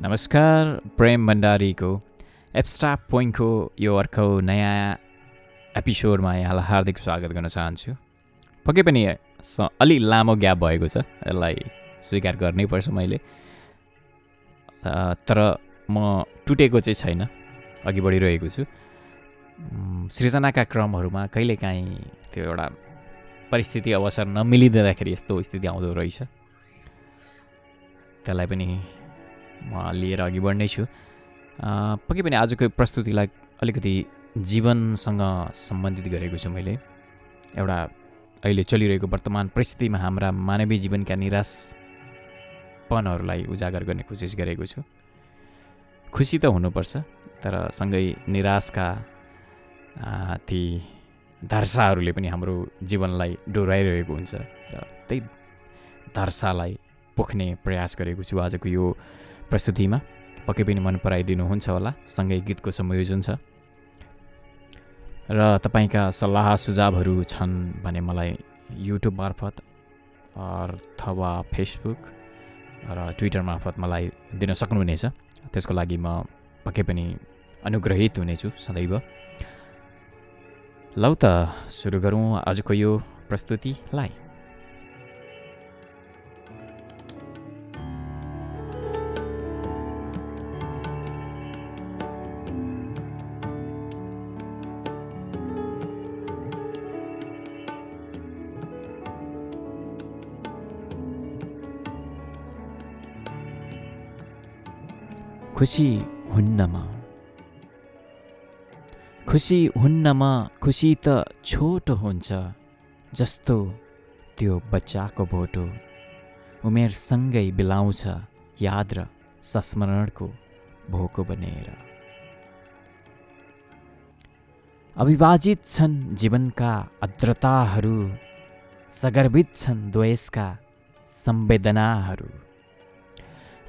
नमस्कार प्रेम भण्डारीको एप्स्ट्रा पोइन्टको यो अर्को नयाँ एपिसोडमा यहाँलाई हार्दिक स्वागत गर्न चाहन्छु। पक्कै पनि अलि लामो ग्याप भएको छ यसलाई स्वीकार गर्नै पर्छ मैले। तर म टुटेको चाहिँ छैन अघि बढिरहेको छु। सृजनाका क्रमहरूमा कहिलेकाहीँ त्यो एउटा परिस्थिति अवसर नमिलिदिँदाखेरि यस्तो स्थिति आउँदो रहेछ। त्यसलाई पनि म लिएर अघि बढ्नेछु पक्कै पनि आजको प्रस्तुतिलाई अलिकति जीवनसँग सम्बन्धित गरेको छु मैले। एउटा अहिले चलिरहेको वर्तमान परिस्थितिमा हाम्रा मानवीय जीवनका निराशपनहरूलाई उजागर गर्ने कोसिस गरेको छु। खुसी त हुनुपर्छ तर सँगै निराशका ती धर्साहरूले पनि हाम्रो जीवनलाई डोराइरहेको हुन्छ। र त्यही धर्सालाई पोख्ने प्रयास गरेको छु आजको यो प्रस्तुतिमा पक्कै पनि मन पराइदिनुहुन्छ होला। सँगै गीतको संयोजन छ। र तपाईँका सल्लाह सुझावहरू छन् भने मलाई युट्युब मार्फत अथवा फेसबुक र ट्विटर मार्फत मलाई दिन सक्नुहुनेछ। त्यसको लागि म पक्कै पनि अनुग्रहित हुनेछु सदैव। लौ त सुरु गरौँ आजको यो प्रस्तुतिलाई। खुसी हुन्न म खुसी हुन्न म खुसी त छोटो हुन्छ जस्तो त्यो बच्चाको भोटो। उमेरसँगै बिलाउँछ याद र संस्मरणको भोको बनेर। अविभाजित छन् जीवनका अद्रताहरू सगर्भित छन् द्वेषका संवेदनाहरू।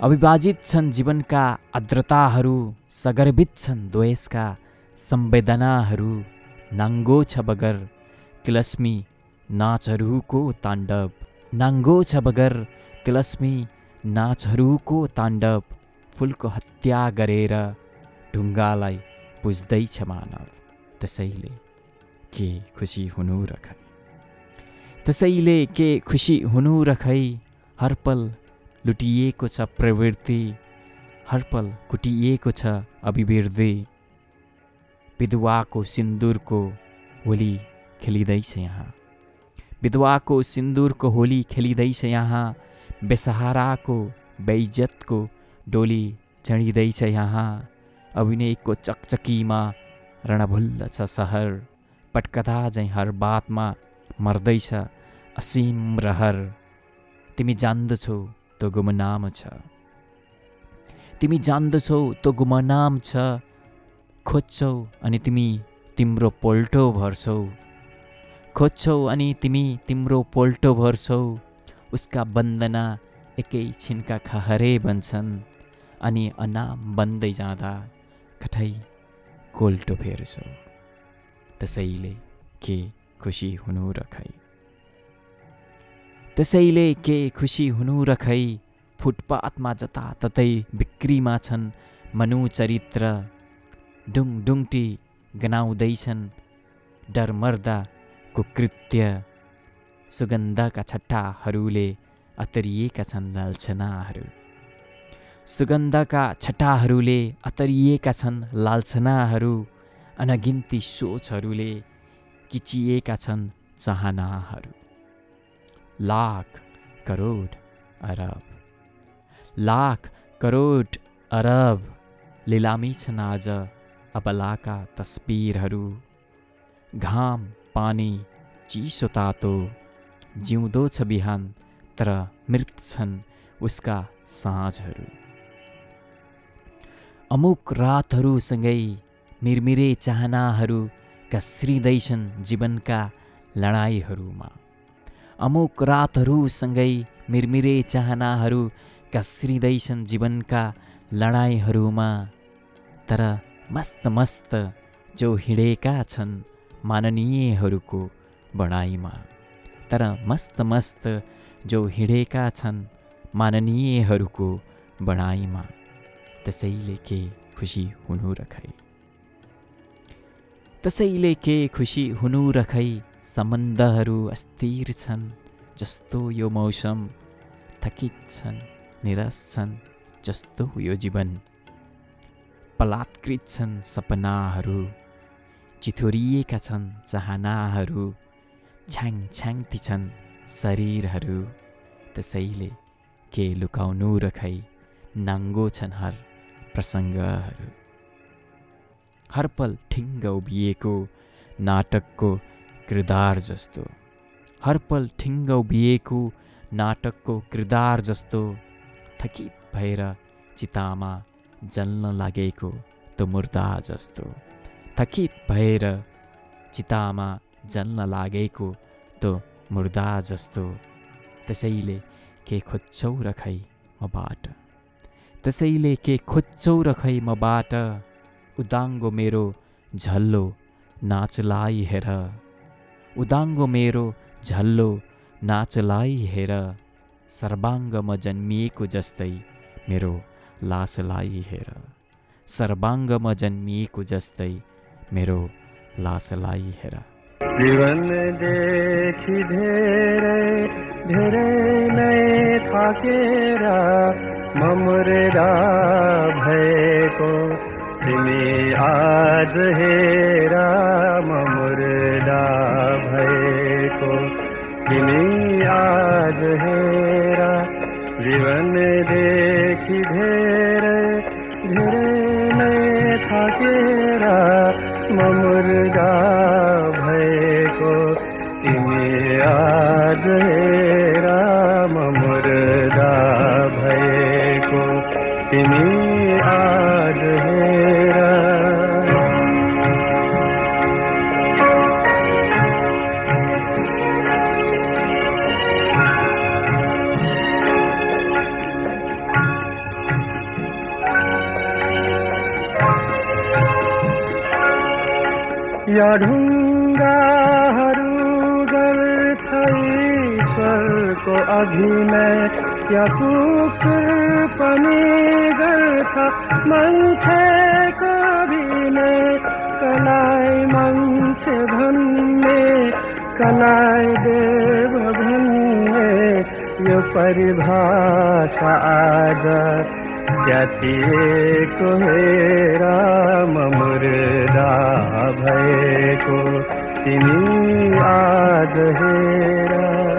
अविभाजित छन् जीवनका आर्द्रताहरू सगर्भित छन् द्वेषका संवेदनाहरू। नाङ्गो छ बगर तिलस्मी नाचहरूको ताण्डव। नाङ्गो छ बगर तिलस्मी नाचहरूको ताण्डव। फुलको हत्या गरेर ढुङ्गालाई पुज्दैछ मानव। त्यसैले के खुसी हुनु रखै त्यसैले के खुसी हुनु रखै हरपल लुटिएको छ प्रवृत्ति हरपल कुटिएको छ अभिवृद्धि। विधवाको सिन्दुरको होली खेलिँदैछ यहाँ। विधवाको सिन्दुरको होली खेलिँदैछ यहाँ। बेसहाराको बेइज्जतको डोली चढिँदैछ यहाँ। अभिनयको चकचकीमा रणभुल्ल छ सहर। पटकथा झैँ हर बातमा मर्दैछ असीम रहर। तिमी जान्दछौ त गुमनाम छ। तिमी जान्दछौ त गुमनाम छ। खोज्छौ अनि तिमी तिम्रो पोल्टो भर्छौ। खोज्छौ अनि तिमी तिम्रो पोल्टो भर्छौ। उसका वन्दना एकैछिनका खहरे बन्छन् अनि अनाम बन्दै जाँदा कठै कोल्टो फेर्छौ। त्यसैले के खुसी हुनु रखै त्यसैले के खुसी हुनु र खै फुटपाथमा जताततै बिक्रीमा छन् मनुचरित्र डुङ डुङटी गनाउँदैछन् डरमर्दा कुकृत्य सुगन्धका छट्टाहरूले अतरिएका छन् लालछनाहरू। सुगन्धका छट्टाहरूले अतरिएका छन् लालछनाहरू अनगिन्ती सोचहरूले किचिएका छन् चाहनाहरू। लाख करोड अरब। लाख करोड अरब। लिलामी छन् आज अबलाका तस्बिरहरू। घाम पानी चिसो तातो। जिउँदो छ बिहान तर मृत छन् उसका साँझहरू। अमुक रातहरूसँगै मिरमिरे चाहनाहरू कस्रिँदैछन् जीवनका लडाइँहरूमा अमुक रातहरूसँगै मिरमिरे चाहनाहरू कस्रिँदैछन् जीवनका लडाइँहरूमा तर मस्त मस्त जो हिँडेका छन् माननीयहरूको बढाइमा। तर मस्त मस्त जो हिँडेका छन् माननीयहरूको बढाइमा। त्यसैले के खुसी हुनु र खै त्यसैले के खुसी हुनु र सम्बन्धहरू अस्थिर छन् जस्तो यो मौसम थकित छन् निराश छन् जस्तो यो जीवन। पलात्कृत छन् सपनाहरू चिथोरिएका छन् चाहनाहरू छ्याङ छ्याङती छन् शरीरहरू त्यसैले के लुकाउनु र खै नाङ्गो छन् हर प्रसङ्गहरू। हर पल ठिङ्ग उभिएको नाटकको किरदार जस्तो हर पल ठिङ्ग उभिएको नाटकको किरदार जस्तो थकित भएर चितामा जल्न लागेको त्यो मुर्दा जस्तो थकित भएर चितामा जल्न लागेको त्यो मुर्दा जस्तो त्यसैले के खोज्छौ र खै मबाट त्यसैले के खोज्छौ र खै मबाट उदाङ्गो मेरो झल्लो नाचलाई हेर। उदाङ्गो मेरो झल्लो नाचलाई हेर सर्वाङ्गमा जन्मिएको जस्तै मेरो लासलाई हेर। सर्वाङ्गमा जन्मिएको जस्तै मेरो लासलाई हेर। जीवन देखि धेरै धेरै नै थाकेर ममुर्दा भएको। तिमी आज हेर द हेरा जीवन देखि धेरकेरा ममुर्गा भय को किनी आज हेरा ममुर्गा भय को तिमि चढ़ूँगा हरूगर पर को अभी मैं यकूक पनीगर था मन से कभी मैं कनाय देव धन में ये परिभाषा आदर जुरा भय तिनि आदह हेरा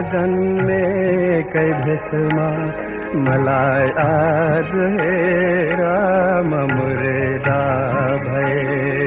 जन्मे कै आज हे राम मुरेदा भये।